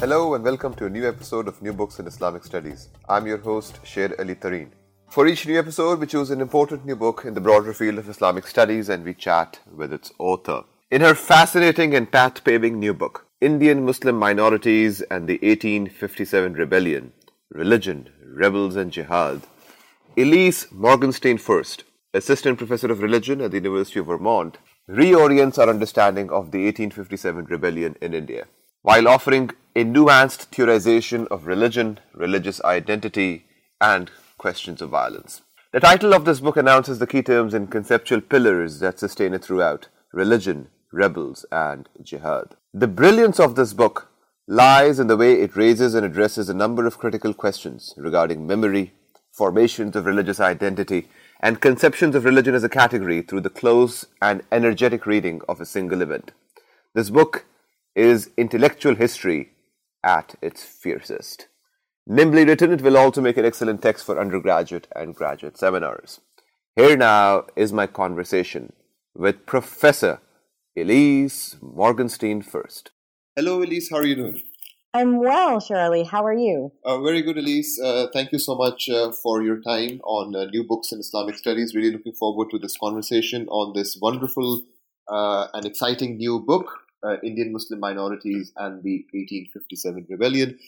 Hello and welcome to a new episode of New Books in Islamic Studies. I'm your host, Sher Ali Tareen. For each new episode, we choose an important new book in the broader field of Islamic studies and we chat with its author. In her fascinating and path paving new book, Indian Muslim Minorities and the 1857 Rebellion Religion, Rebels, and Jihad, Ilyse Morgenstein Fuerst, Assistant Professor of Religion at the University of Vermont, reorients our understanding of the 1857 rebellion in India while offering a nuanced theorization of religion, religious identity, and questions of violence. The title of this book announces the key terms and conceptual pillars that sustain it throughout religion, rebels, and jihad. The brilliance of this book lies in the way it raises and addresses a number of critical questions regarding memory, formations of religious identity, and conceptions of religion as a category through the close and energetic reading of a single event. This book is intellectual history at its fiercest. Nimbly written, it will also make an excellent text for undergraduate and graduate seminars. Here now is my conversation with Professor Ilyse Morgenstein Fuerst. Hello, Ilyse. How are you doing? I'm well, Sher Ali. How are you? Uh, very good, Ilyse. Uh, thank you so much uh, for your time on uh, New Books in Islamic Studies. Really looking forward to this conversation on this wonderful uh, and exciting new book uh, Indian Muslim minorities and the 1857 rebellion.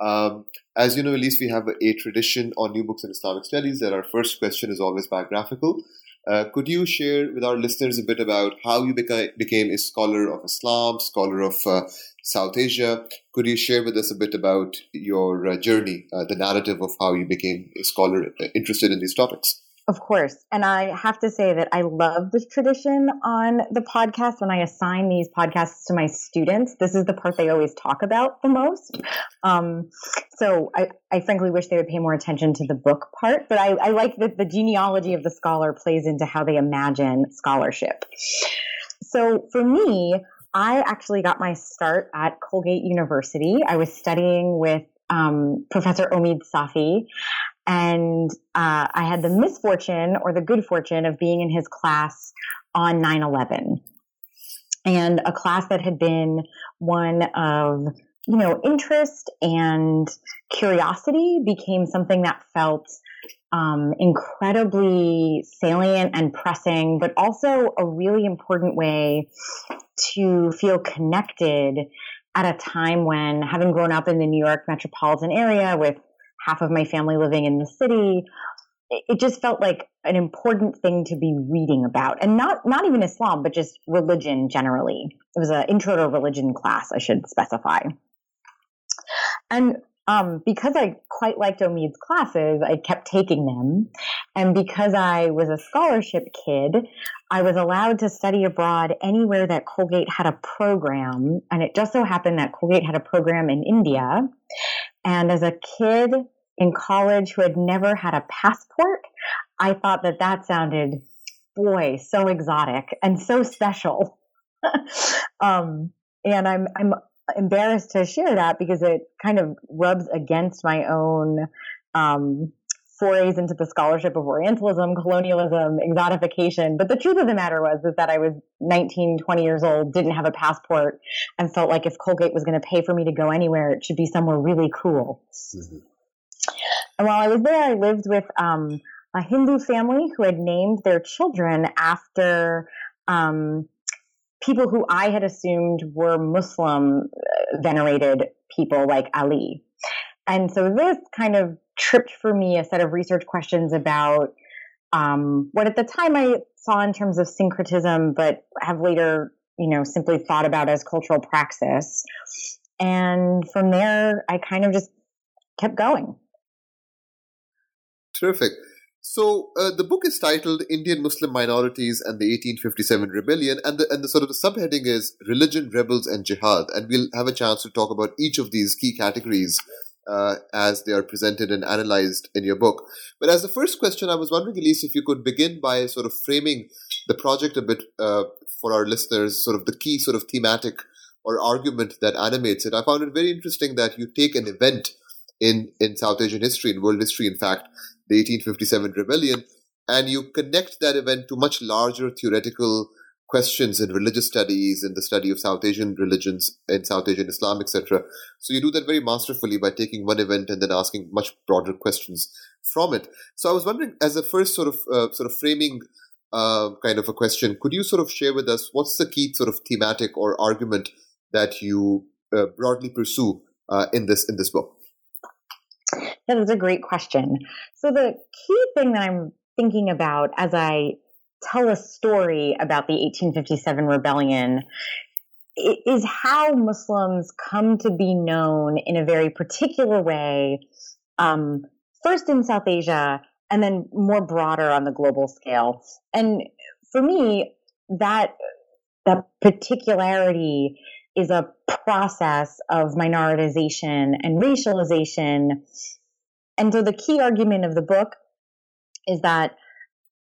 Um, as you know, at least we have a, tradition on New Books in Islamic Studies that our first question is always biographical. Uh, could you share with our listeners a bit about how you beca- became a scholar of Islam, scholar of uh, South Asia? Could you share with us a bit about your uh, journey, uh, the narrative of how you became a scholar uh, interested in these topics? Of course. And I have to say that I love this tradition on the podcast. When I assign these podcasts to my students, this is the part they always talk about the most. Um, so I, I, frankly wish they would pay more attention to the book part, but I, I like that the genealogy of the scholar plays into how they imagine scholarship. So for me, I actually got my start at Colgate University. I was studying with um, Professor Omid Safi, and uh, I had the misfortune or the good fortune of being in his class on 9 11. And a class that had been one of, you know, interest and curiosity became something that felt um, incredibly salient and pressing, but also a really important way to feel connected at a time when, having grown up in the New York metropolitan area with half of my family living in the city. It just felt like an important thing to be reading about, and not not even Islam, but just religion generally. It was an intro to religion class, I should specify. And um, because I quite liked Omid's classes, I kept taking them. And because I was a scholarship kid, I was allowed to study abroad anywhere that Colgate had a program. And it just so happened that Colgate had a program in India. And as a kid in college who had never had a passport, I thought that that sounded, boy, so exotic and so special. um, and I'm, I'm embarrassed to share that because it kind of rubs against my own, um, forays into the scholarship of Orientalism, colonialism, exotification. But the truth of the matter was is that I was 19, 20 years old, didn't have a passport, and felt like if Colgate was going to pay for me to go anywhere, it should be somewhere really cool. Mm-hmm. And while I was there, I lived with um, a Hindu family who had named their children after um, people who I had assumed were Muslim uh, venerated people like Ali. And so this kind of tripped for me a set of research questions about um, what at the time I saw in terms of syncretism, but have later, you know, simply thought about as cultural praxis. And from there, I kind of just kept going. Terrific. So uh, the book is titled "Indian Muslim Minorities and the 1857 Rebellion," and the and the sort of the subheading is "Religion, Rebels, and Jihad." And we'll have a chance to talk about each of these key categories uh, as they are presented and analyzed in your book. But as the first question, I was wondering, Ilyse, if you could begin by sort of framing the project a bit uh, for our listeners, sort of the key sort of thematic or argument that animates it. I found it very interesting that you take an event in in South Asian history, in world history, in fact, the 1857 rebellion, and you connect that event to much larger theoretical questions in religious studies and the study of South Asian religions and South Asian Islam, etc. So you do that very masterfully by taking one event and then asking much broader questions from it. So I was wondering, as a first sort of uh, sort of framing uh, kind of a question, could you sort of share with us what's the key sort of thematic or argument that you uh, broadly pursue uh, in this in this book? That is a great question. So the key thing that I'm thinking about as I tell a story about the 1857 rebellion is how Muslims come to be known in a very particular way, um, first in South Asia and then more broader on the global scale. And for me, that that particularity is a process of minoritization and racialization. And so the key argument of the book is that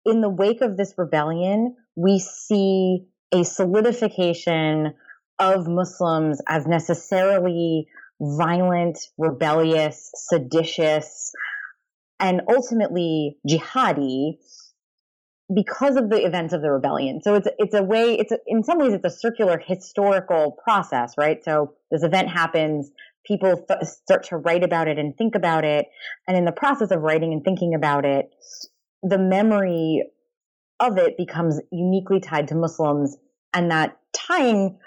in the wake of this rebellion, we see a solidification of Muslims as necessarily violent, rebellious, seditious, and ultimately jihadi because of the events of the rebellion. So it's it's a way it's a, in some ways it's a circular historical process, right? So this event happens, people th- start to write about it and think about it, and in the process of writing and thinking about it, the memory of it becomes uniquely tied to Muslims, and that tying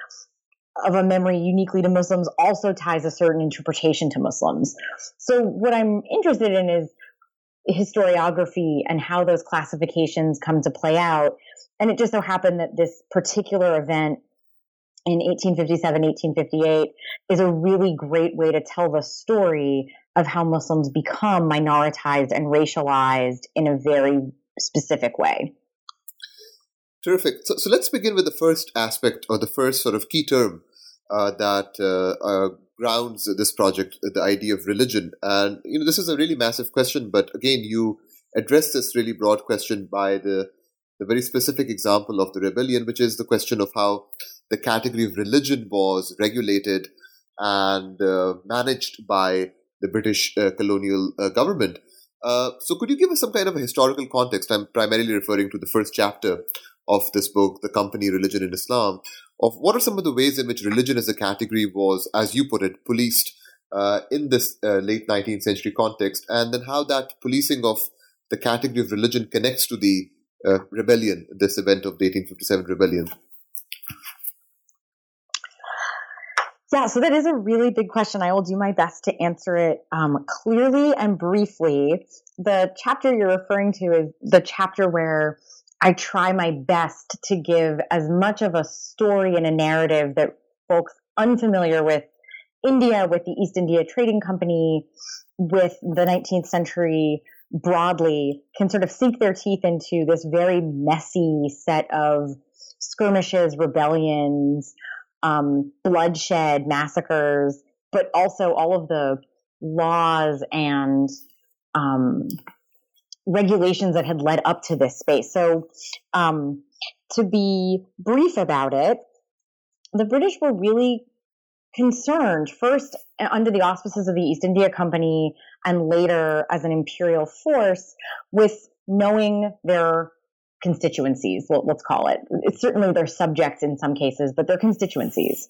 of a memory uniquely to Muslims also ties a certain interpretation to Muslims. So what I'm interested in is historiography and how those classifications come to play out. And it just so happened that this particular event in 1857, 1858 is a really great way to tell the story of how Muslims become minoritized and racialized in a very specific way. Terrific. So, so let's begin with the first aspect or the first sort of key term uh, that uh, uh, grounds this project, the idea of religion. And you know, this is a really massive question, but again, you address this really broad question by the the very specific example of the rebellion, which is the question of how the category of religion was regulated and uh, managed by the British uh, colonial uh, government. Uh, so, could you give us some kind of a historical context? I'm primarily referring to the first chapter of this book, The Company, Religion and Islam, of what are some of the ways in which religion as a category was, as you put it, policed uh, in this uh, late 19th century context, and then how that policing of the category of religion connects to the rebellion, this event of the 1857 rebellion. Yeah, so that is a really big question. I will do my best to answer it um, clearly and briefly. The chapter you're referring to is the chapter where I try my best to give as much of a story and a narrative that folks unfamiliar with India, with the East India Trading Company, with the 19th century broadly can sort of sink their teeth into this very messy set of skirmishes, rebellions, um, bloodshed, massacres, but also all of the laws and um, regulations that had led up to this space. So, um, to be brief about it, the British were really concerned first under the auspices of the East India Company and later as an imperial force with knowing their constituencies, let's call it. It's certainly their subjects in some cases, but their constituencies.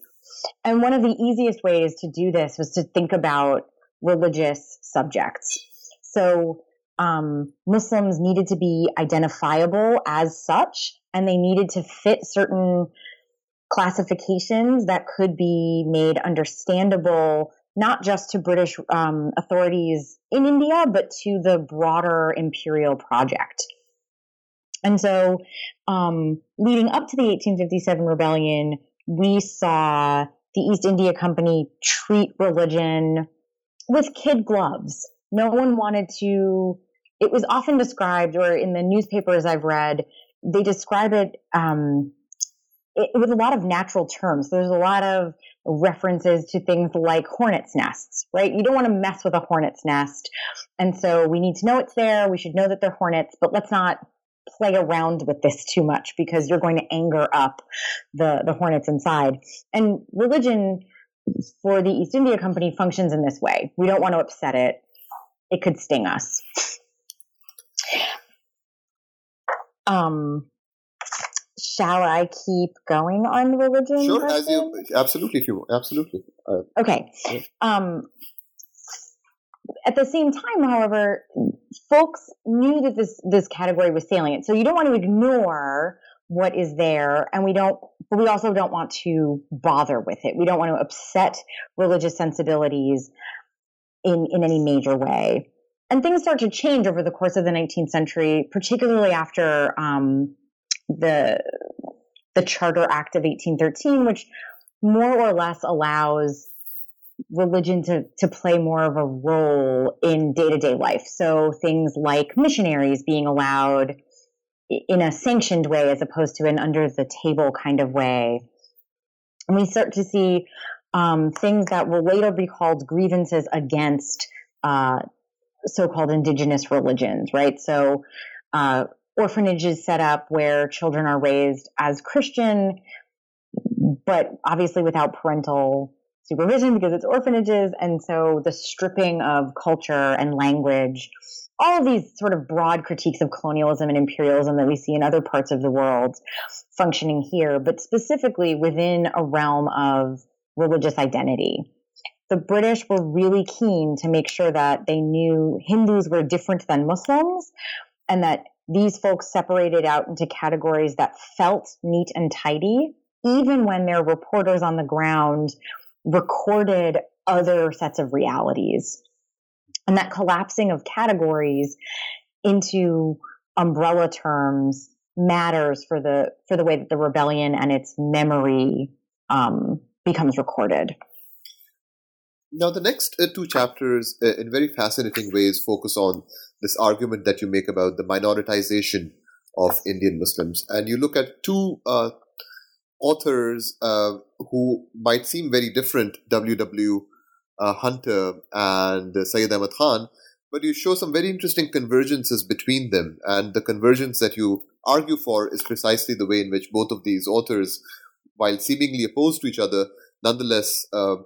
And one of the easiest ways to do this was to think about religious subjects. So um, Muslims needed to be identifiable as such, and they needed to fit certain classifications that could be made understandable not just to British um, authorities in India, but to the broader imperial project. And so, um, leading up to the 1857 rebellion, we saw the East India Company treat religion with kid gloves. No one wanted to it was often described, or in the newspapers I've read, they describe it, um, it with a lot of natural terms. There's a lot of references to things like hornet's nests, right? You don't want to mess with a hornet's nest. And so we need to know it's there. We should know that they're hornets, but let's not play around with this too much because you're going to anger up the, the hornets inside. And religion for the East India Company functions in this way. We don't want to upset it. It could sting us. Um, shall I keep going on religion? Sure, as you absolutely, if you absolutely. Uh, okay. Yeah. Um, at the same time, however, folks knew that this this category was salient, so you don't want to ignore what is there, and we don't, but we also don't want to bother with it. We don't want to upset religious sensibilities in in any major way. And things start to change over the course of the 19th century, particularly after um, the the Charter Act of 1813, which more or less allows religion to, to play more of a role in day to day life. So things like missionaries being allowed in a sanctioned way as opposed to an under the table kind of way. And we start to see um, things that will later be called grievances against uh, so called indigenous religions, right? So uh, orphanages set up where children are raised as Christian, but obviously without parental supervision because it's orphanages. And so the stripping of culture and language, all of these sort of broad critiques of colonialism and imperialism that we see in other parts of the world functioning here, but specifically within a realm of religious identity. The British were really keen to make sure that they knew Hindus were different than Muslims and that these folks separated out into categories that felt neat and tidy, even when their reporters on the ground recorded other sets of realities. And that collapsing of categories into umbrella terms matters for the for the way that the rebellion and its memory um, becomes recorded. Now, the next uh, two chapters, uh, in very fascinating ways, focus on this argument that you make about the minoritization of Indian Muslims, and you look at two uh, authors uh, who might seem very different, W.W. Uh, Hunter and Syed Ahmad Khan, but you show some very interesting convergences between them. And the convergence that you argue for is precisely the way in which both of these authors, while seemingly opposed to each other, nonetheless uh,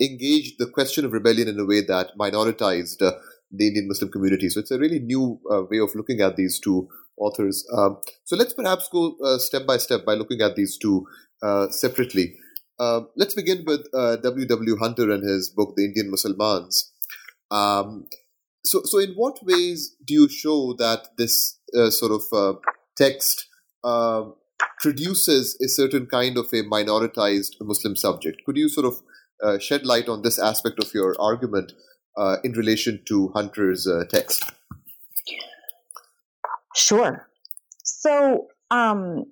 engaged the question of rebellion in a way that minoritized uh, the Indian Muslim community. So it's a really new uh, way of looking at these two authors. Um, so let's perhaps go uh, step by step by looking at these two uh, separately. Uh, let's begin with W. Uh, w. Hunter and his book, The Indian Musalmans. Um, so, so in what ways do you show that this uh, sort of uh, text um, produces a certain kind of a minoritized Muslim subject? Could you sort of shed light on this aspect of your argument in relation to Hunter's text? Sure. So, um,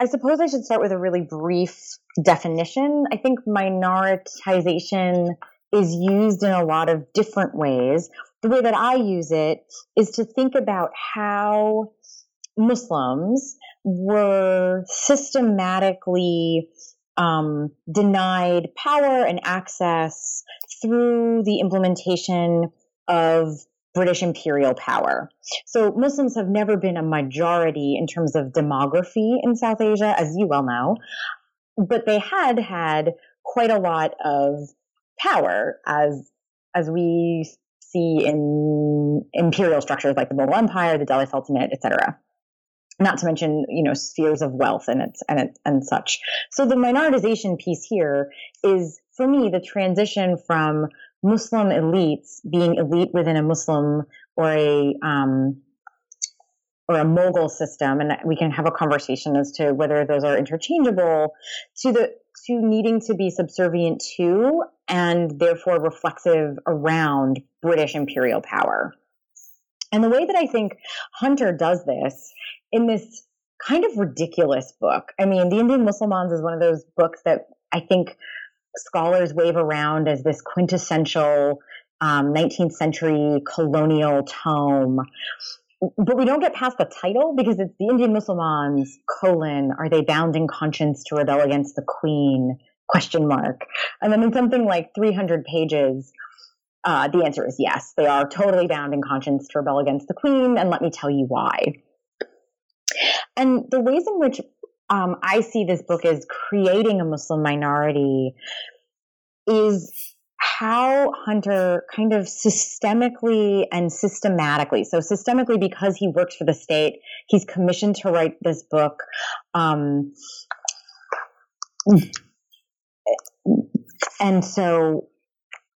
I suppose I should start with a really brief definition. I think minoritization is used in a lot of different ways. The way that I use it is to think about how Muslims were systematically um, denied power and access through the implementation of British imperial power. So Muslims have never been a majority in terms of demography in South Asia, as you well know, but they had had quite a lot of power as as we see in imperial structures like the Mughal Empire, the Delhi Sultanate, etc. Not to mention, you know, spheres of wealth and its and it, and such. So the minoritization piece here is, for me, the transition from Muslim elites being elite within a Muslim or a um, or a Mughal system, and we can have a conversation as to whether those are interchangeable. To the to needing to be subservient to and therefore reflexive around British imperial power. And the way that I think Hunter does this in this kind of ridiculous book. I mean, The Indian Musalmans is one of those books that I think scholars wave around as this quintessential um, 19th century colonial tome. But we don't get past the title because it's the Indian Musalmans, colon, are they bound in conscience to rebel against the queen? Question mark. And then in something like 300 pages, uh, the answer is yes. They are totally bound in conscience to rebel against the queen, and let me tell you why. And the ways in which um, I see this book as creating a Muslim minority is how Hunter kind of systemically and systematically, so systemically because he works for the state, he's commissioned to write this book. Um, and so,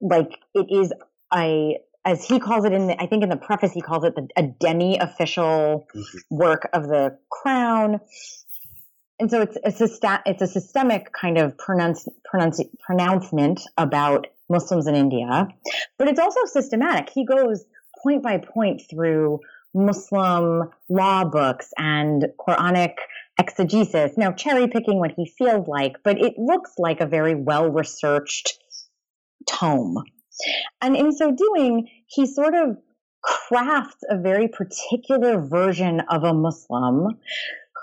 like, it is a as he calls it in the, I think in the preface he calls it the, a demi official mm-hmm. work of the crown. And so it's a it's a systemic kind of pronounce, pronounce, pronouncement about Muslims in India, but it's also systematic. He goes point by point through Muslim law books and Quranic exegesis. Now, cherry picking what he feels like, but it looks like a very well researched tome. And in so doing, he sort of crafts a very particular version of a Muslim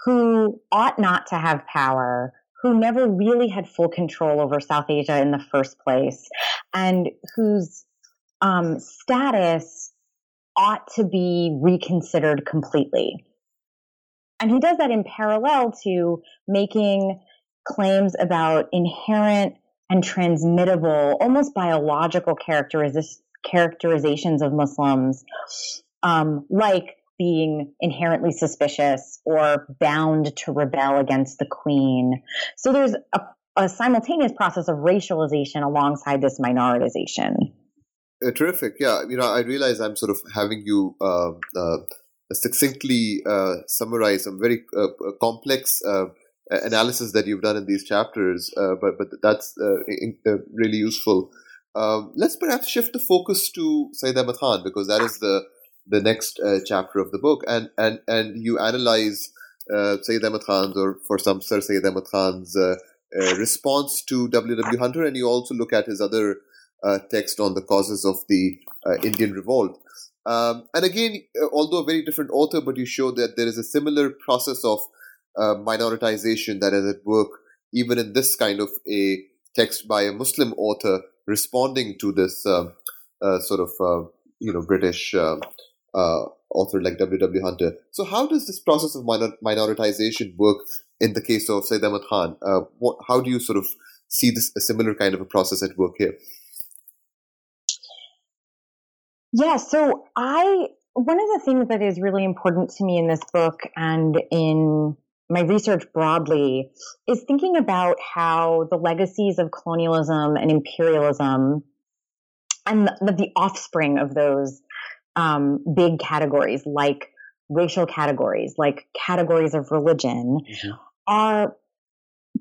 who ought not to have power, who never really had full control over South Asia in the first place, and whose um, status ought to be reconsidered completely. And he does that in parallel to making claims about inherent and transmittable, almost biological characterizations of Muslims, um, like being inherently suspicious or bound to rebel against the queen. So there's a, a simultaneous process of racialization alongside this minoritization. Uh, terrific. Yeah. You know, I realize I'm sort of having you uh, uh, succinctly uh, summarize some very uh, complex uh, analysis that you've done in these chapters, but but that's in, really useful. Um, let's perhaps shift the focus to Sayyid Ahmad Khan because that is the the next uh, chapter of the book, and and and you analyze uh, Sayyid Khan's, or for some Sir Sayyid Ahmad Khan's uh, uh response to W. W. Hunter, and you also look at his other uh, text on the causes of the uh, Indian revolt. Um, and again, although a very different author, but you show that there is a similar process of minoritization that is at work even in this kind of a text by a Muslim author responding to this um, sort of you know British uh, author like W. W. Hunter. So, how does this process of minor- minoritization work in the case of Sayyid Ahmad Khan? Uh, what, how do you sort of see this a similar kind of a process at work here? Yeah, so I one of the things that is really important to me in this book and in my research broadly is thinking about how the legacies of colonialism and imperialism and the, the offspring of those um, big categories like racial categories, like categories of religion, mm-hmm. are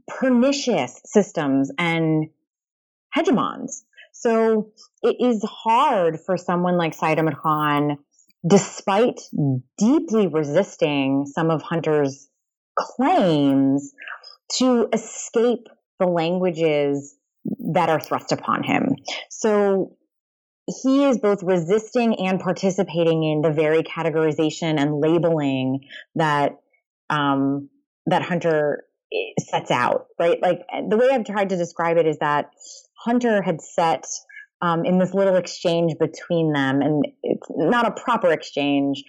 pernicious systems and hegemons. So it is hard for someone like Sayyid Ahmad Khan, despite deeply resisting some of Hunter's claims, to escape the languages that are thrust upon him. So he is both resisting and participating in the very categorization and labeling that um, that Hunter eh, sets out, right? Like the way I've tried to describe it is that Hunter had set um, in this little exchange between them, and it's not a proper exchange.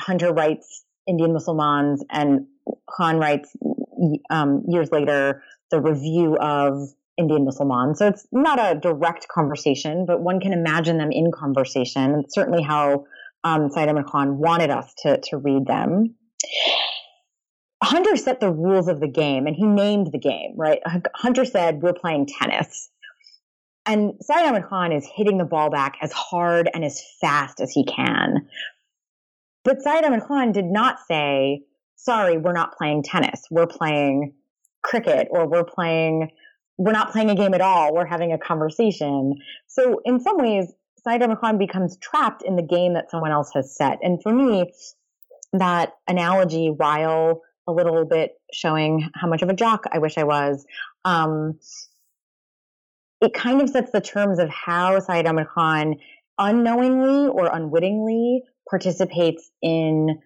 Hunter writes Indian Musalmans, and Khan writes um, years later the review of Indian Musalman. So it's not a direct conversation, but one can imagine them in conversation. And certainly how um, Sayyid Ahmad Khan wanted us to, to read them. Hunter set the rules of the game and he named the game, right? Hunter said, We're playing tennis. And Sayyid Ahmad Khan is hitting the ball back as hard and as fast as he can. But Sayyid Ahmad Khan did not say, Sorry, we're not playing tennis. We're playing cricket or we're playing we're not playing a game at all. We're having a conversation. So in some ways, Ahmad Khan becomes trapped in the game that someone else has set. And for me, that analogy, while a little bit showing how much of a jock I wish I was, um, it kind of sets the terms of how Sayyid Ahmad Khan unknowingly or unwittingly participates in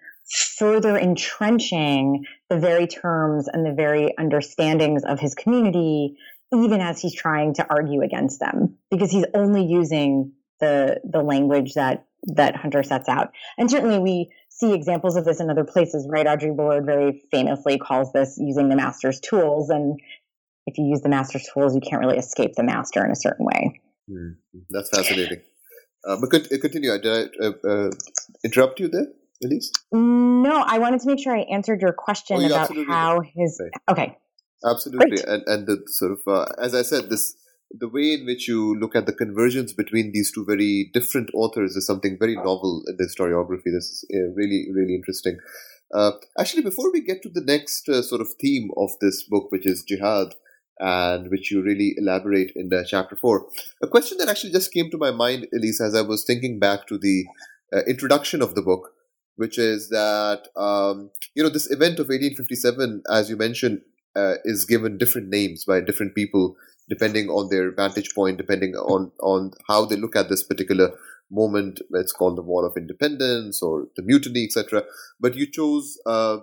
further entrenching the very terms and the very understandings of his community even as he's trying to argue against them because he's only using the the language that that Hunter sets out. And certainly we see examples of this in other places, right? Audre Lorde very famously calls this using the master's tools. And if you use the master's tools, you can't really escape the master in a certain way. Mm, that's fascinating. Uh, but continue. Did I uh, uh, interrupt you there, Ilyse? No, I wanted to make sure I answered your question oh, about how his. Okay. Absolutely, and and the sort of uh, as I said, this the way in which you look at the convergence between these two very different authors is something very novel in the historiography. This is uh, really really interesting. Uh, actually, before we get to the next uh, sort of theme of this book, which is jihad, and which you really elaborate in the chapter four, a question that actually just came to my mind, Ilyse, as I was thinking back to the uh, introduction of the book, which is that um, you know this event of 1857, as you mentioned, uh, is given different names by different people depending on their vantage point, depending on on how they look at this particular moment. It's called the War of Independence or the Mutiny, etc. But you chose uh,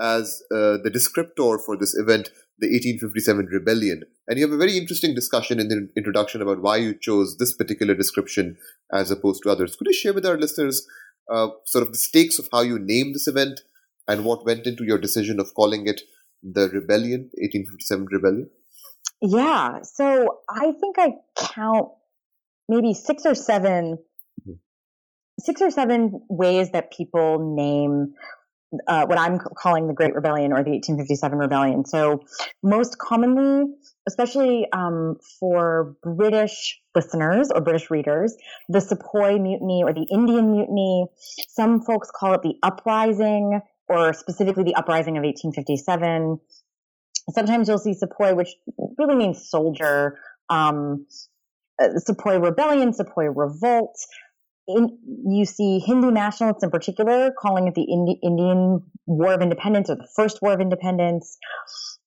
as uh, the descriptor for this event the 1857 rebellion, and you have a very interesting discussion in the introduction about why you chose this particular description as opposed to others. Could you share with our listeners uh, sort of the stakes of how you named this event and what went into your decision of calling it the rebellion, 1857 rebellion? Yeah. So I think I count maybe six or 7 mm-hmm. six or seven ways that people name uh, what I'm calling the Great Rebellion or the 1857 Rebellion. So most commonly, especially um, for British listeners or British readers, the Sepoy Mutiny or the Indian Mutiny. Some folks call it the Uprising or specifically the Uprising of 1857. Sometimes you'll see Sepoy, which really means soldier, um, uh, Sepoy Rebellion, Sepoy Revolt. In, you see Hindu nationalists in particular calling it the Indi- Indian War of Independence or the First War of Independence.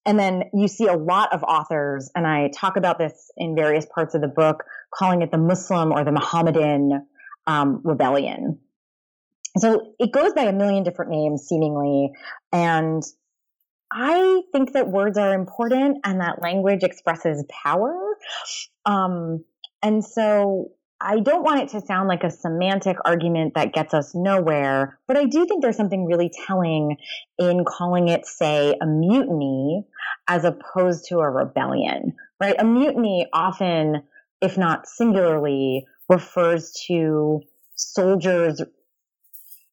And then you see a lot of authors, and I talk about this in various parts of the book, calling it the Muslim or the Mohammedan um, rebellion. So it goes by a million different names, seemingly. And I think that words are important and that language expresses power. Um, and so I don't want it to sound like a semantic argument that gets us nowhere, but I do think there's something really telling in calling it, say, a mutiny as opposed to a rebellion, right? A mutiny often, if not singularly, refers to soldiers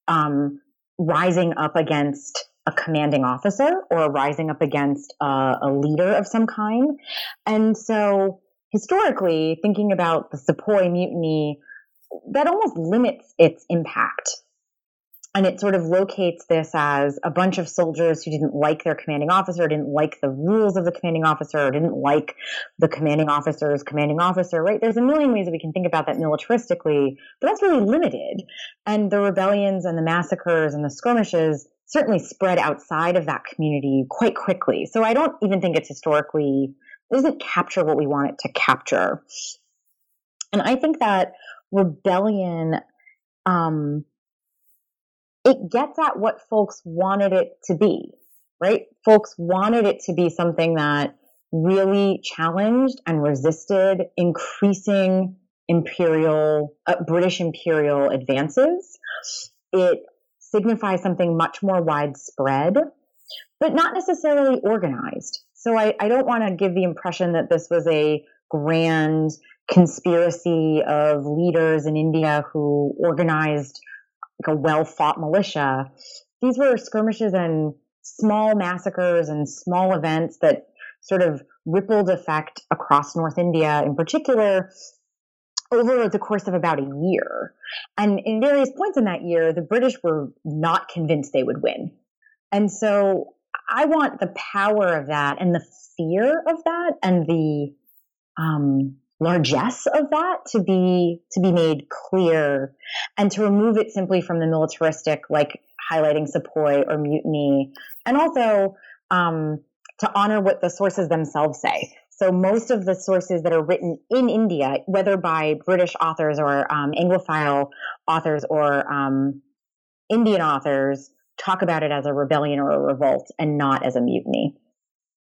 um, rising up against a commanding officer or rising up against a, a leader of some kind. And so historically, thinking about the Sepoy mutiny, that almost limits its impact. And it sort of locates this as a bunch of soldiers who didn't like their commanding officer, didn't like the rules of the commanding officer, didn't like the commanding officer's commanding officer, right? There's a million ways that we can think about that militaristically, but that's really limited. And the rebellions and the massacres and the skirmishes certainly spread outside of that community quite quickly. So I don't even think it's historically, it doesn't capture what we want it to capture. And I think that rebellion, um, it gets at what folks wanted it to be, right? Folks wanted it to be something that really challenged and resisted increasing imperial, uh, British imperial advances. It signifies something much more widespread, but not necessarily organized. So I, I don't want to give the impression that this was a grand conspiracy of leaders in India who organized like a well fought militia. These were skirmishes and small massacres and small events that sort of rippled effect across North India in particular over the course of about a year. And in various points in that year, the British were not convinced they would win. And so I want the power of that and the fear of that and the um, largesse of that to be to be made clear and to remove it simply from the militaristic like highlighting sepoy or mutiny and also um, to honor what the sources themselves say so most of the sources that are written in India, whether by British authors or um, Anglophile authors or um, Indian authors, talk about it as a rebellion or a revolt and not as a mutiny.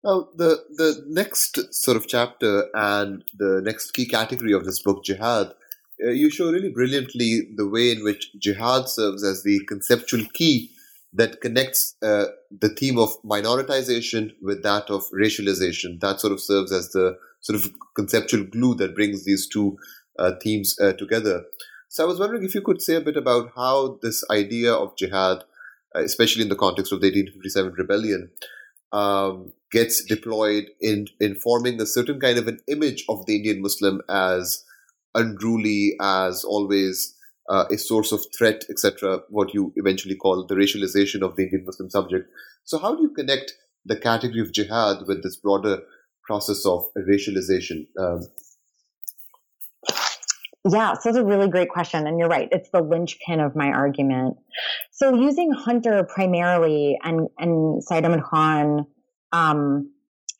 Now, the the next sort of chapter and the next key category of this book, jihad, uh, you show really brilliantly the way in which jihad serves as the conceptual key that connects uh, the theme of minoritization with that of racialization. That sort of serves as the sort of conceptual glue that brings these two uh, themes uh, together. So I was wondering if you could say a bit about how this idea of jihad, uh, especially in the context of the 1857 rebellion, um, gets deployed in in forming a certain kind of an image of the Indian Muslim as unruly, as always uh, a source of threat, etc. What you eventually call the racialization of the Indian Muslim subject. So, how do you connect the category of jihad with this broader process of racialization? Um, yeah, so it's a really great question. And you're right. It's the linchpin of my argument. So using Hunter primarily and, and Syed Ahmad Khan, um,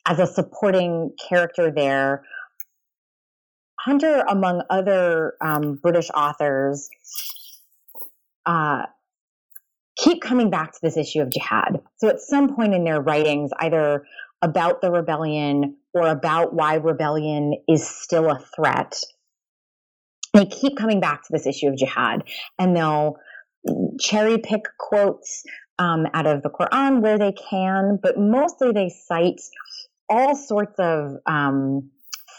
as a supporting character there, Hunter, among other um, British authors, uh, keep coming back to this issue of jihad. So at some point in their writings, either about the rebellion or about why rebellion is still a threat, they keep coming back to this issue of jihad and they'll cherry pick quotes um, out of the Quran where they can, but mostly they cite all sorts of um,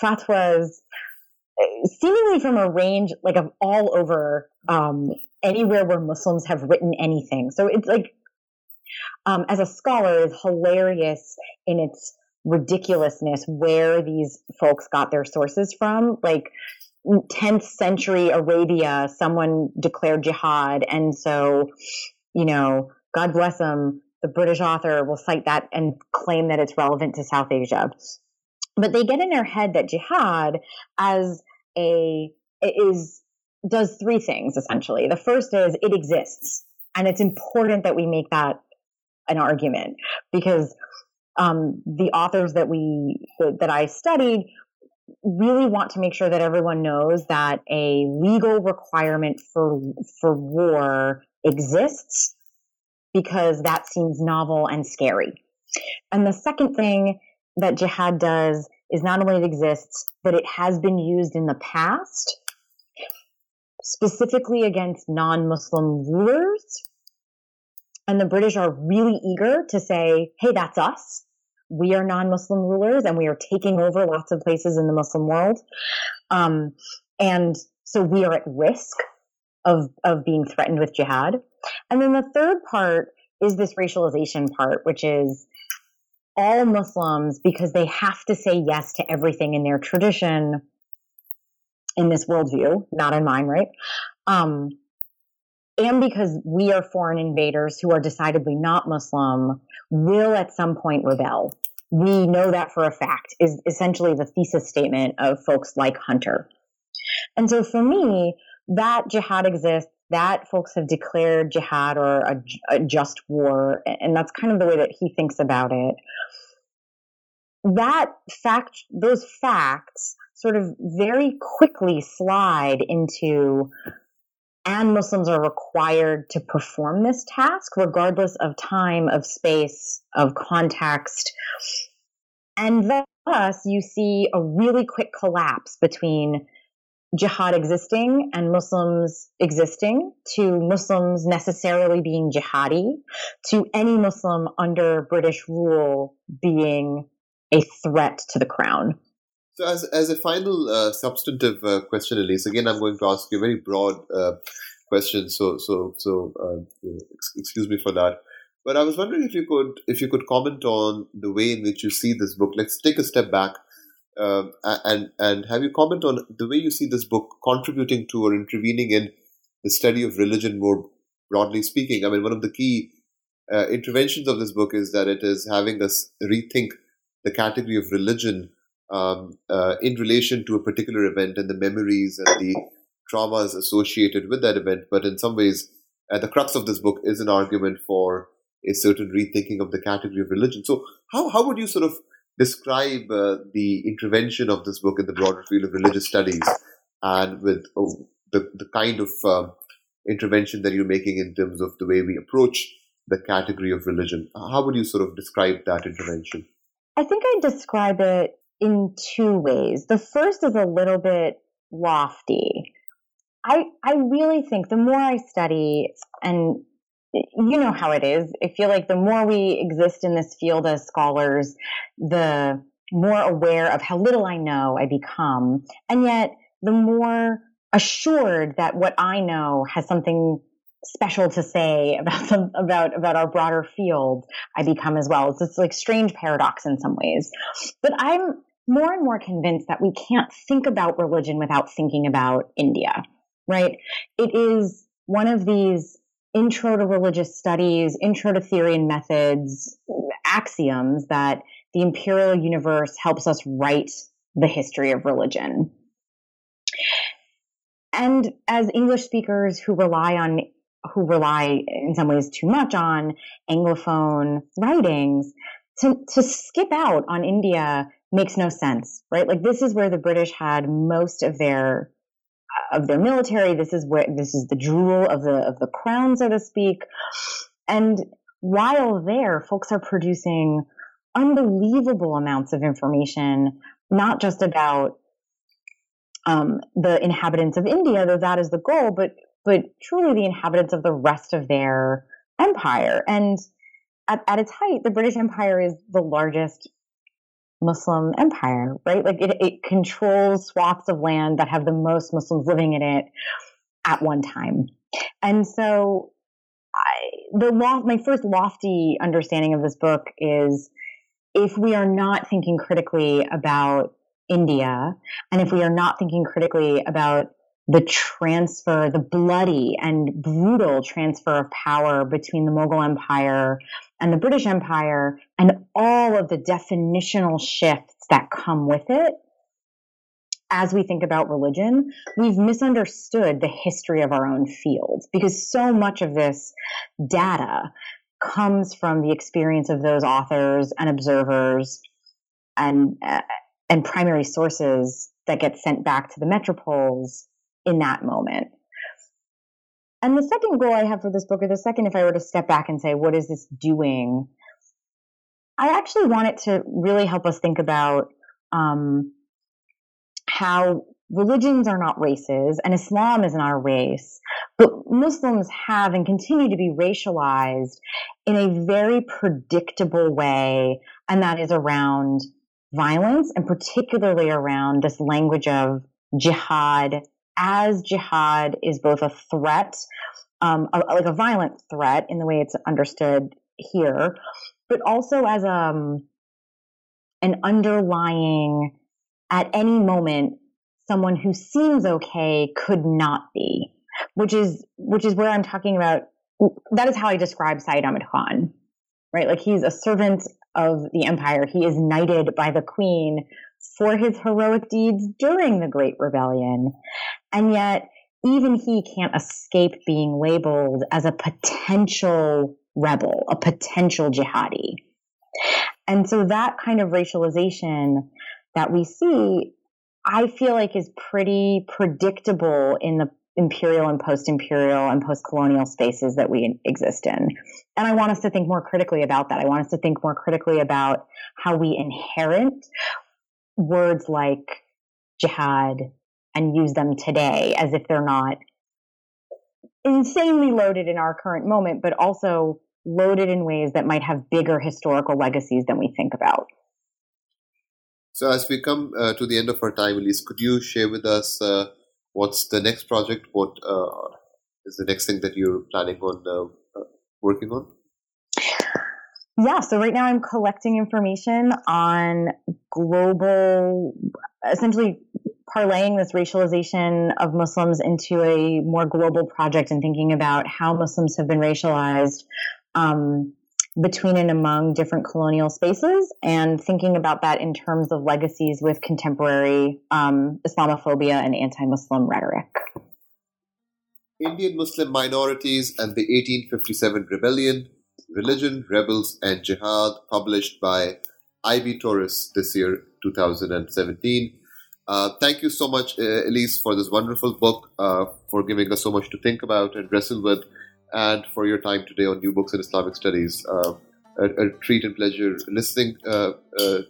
fatwas, seemingly from a range like of all over um, anywhere where Muslims have written anything. So it's like, um, as a scholar, is hilarious in its ridiculousness where these folks got their sources from. Like 10th century Arabia, someone declared jihad. And so, you know, God bless them, the British author will cite that and claim that it's relevant to South Asia. But they get in their head that jihad as a, is, does three things essentially. The first is it exists. And it's important that we make that an argument because um, the authors that we that I studied really want to make sure that everyone knows that a legal requirement for for war exists because that seems novel and scary. And the second thing that jihad does is not only it exists, but it has been used in the past, specifically against non-Muslim rulers. And the British are really eager to say, hey, that's us we are non-Muslim rulers and we are taking over lots of places in the Muslim world. Um, and so we are at risk of, of being threatened with jihad. And then the third part is this racialization part, which is all Muslims, because they have to say yes to everything in their tradition, in this worldview, not in mine, right? Um, and because we are foreign invaders who are decidedly not Muslim, will at some point rebel. We know that for a fact is essentially the thesis statement of folks like Hunter. And so for me, that jihad exists, that folks have declared jihad or a, a just war, and that's kind of the way that he thinks about it. That fact, those facts sort of very quickly slide into and Muslims are required to perform this task regardless of time, of space, of context. And thus you see a really quick collapse between jihad existing and Muslims existing to Muslims necessarily being jihadi to any Muslim under British rule being a threat to the crown. So, as, as a final uh, substantive uh, question, Ilyse, again, I'm going to ask you a very broad uh, question. So, so, so, uh, excuse me for that. But I was wondering if you could, if you could comment on the way in which you see this book. Let's take a step back, um, and and have you comment on the way you see this book contributing to or intervening in the study of religion more broadly speaking. I mean, one of the key uh, interventions of this book is that it is having us rethink the category of religion um, uh, in relation to a particular event and the memories and the traumas associated with that event. But in some ways, uh, the crux of this book is an argument for a certain rethinking of the category of religion. So, how, how would you sort of describe uh, the intervention of this book in the broader field of religious studies and with oh, the, the kind of um, intervention that you're making in terms of the way we approach the category of religion? How would you sort of describe that intervention? I think I describe it in two ways. The first is a little bit lofty. I, I really think the more I study, and you know how it is, I feel like the more we exist in this field as scholars, the more aware of how little I know I become. And yet, the more assured that what I know has something special to say about some about about our broader field I become as well. It's this like strange paradox in some ways. But I'm more and more convinced that we can't think about religion without thinking about India, right? It is one of these intro to religious studies, intro to theory and methods, axioms that the imperial universe helps us write the history of religion. And as English speakers who rely on who rely in some ways too much on anglophone writings to, to skip out on India makes no sense, right? Like this is where the British had most of their of their military. This is where this is the jewel of the of the crown, so to speak. And while there, folks are producing unbelievable amounts of information, not just about um, the inhabitants of India, though that is the goal, but but truly the inhabitants of the rest of their empire. And at, at its height, the British Empire is the largest Muslim empire, right? Like it, it controls swaths of land that have the most Muslims living in it at one time. And so I, the loft, my first lofty understanding of this book is if we are not thinking critically about India, and if we are not thinking critically about the transfer, the bloody and brutal transfer of power between the Mughal Empire and the British Empire and all of the definitional shifts that come with it. As we think about religion, we've misunderstood the history of our own field because so much of this data comes from the experience of those authors and observers and, uh, and primary sources that get sent back to the metropoles in that moment. And the second goal I have for this book, or the second, if I were to step back and say, what is this doing? I actually want it to really help us think about um, how religions are not races and Islam is not a race, but Muslims have and continue to be racialized in a very predictable way, and that is around violence and particularly around this language of jihad as jihad is both a threat, um, a, like a violent threat in the way it's understood here, but also as um, an underlying, at any moment, someone who seems okay could not be, which is which is where I'm talking about. That is how I describe Sayyid Ahmed Khan, right? Like he's a servant of the empire. He is knighted by the queen for his heroic deeds during the Great Rebellion. And yet, even he can't escape being labeled as a potential rebel, a potential jihadi. And so that kind of racialization that we see, I feel like is pretty predictable in the imperial and post-imperial and post-colonial spaces that we exist in. And I want us to think more critically about that. I want us to think more critically about how we inherit words like jihad and use them today as if they're not insanely loaded in our current moment, but also loaded in ways that might have bigger historical legacies than we think about. So, as we come uh, to the end of our time, Ilyse, could you share with us uh, what's the next project? What uh, is the next thing that you're planning on uh, uh, working on? Yeah, so right now I'm collecting information on global, essentially parlaying this racialization of Muslims into a more global project and thinking about how Muslims have been racialized um, between and among different colonial spaces and thinking about that in terms of legacies with contemporary um, Islamophobia and anti Muslim rhetoric. Indian Muslim minorities and the 1857 rebellion Religion, Rebels, and Jihad, published by I.B. Tauris this year, 2017. Uh, thank you so much, uh, Ilyse, for this wonderful book, uh, for giving us so much to think about and wrestle with, and for your time today on New Books in Islamic Studies. Uh, a, a, treat and pleasure listening uh, uh,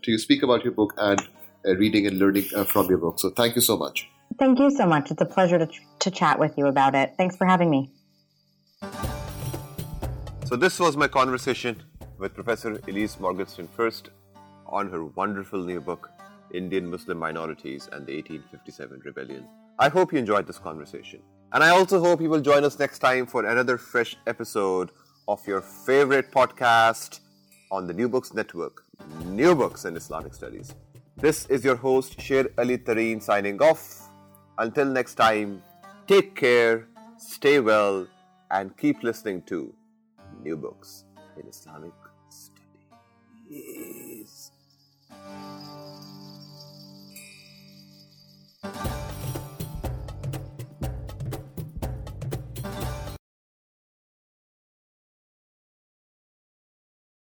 to you speak about your book and reading and learning from your book. So, thank you so much. Thank you so much. It's a pleasure to, to chat with you about it. Thanks for having me. So, this was my conversation with Professor Ilyse Morgenstein Fuerst on her wonderful new book, Indian Muslim Minorities and the 1857 Rebellion. I hope you enjoyed this conversation. And I also hope you will join us next time for another fresh episode of your favorite podcast on the New Books Network, New Books in Islamic Studies. This is your host, Sher Ali Tareen, signing off. Until next time, take care, stay well, and keep listening to New Books in Islamic Studies. Bye.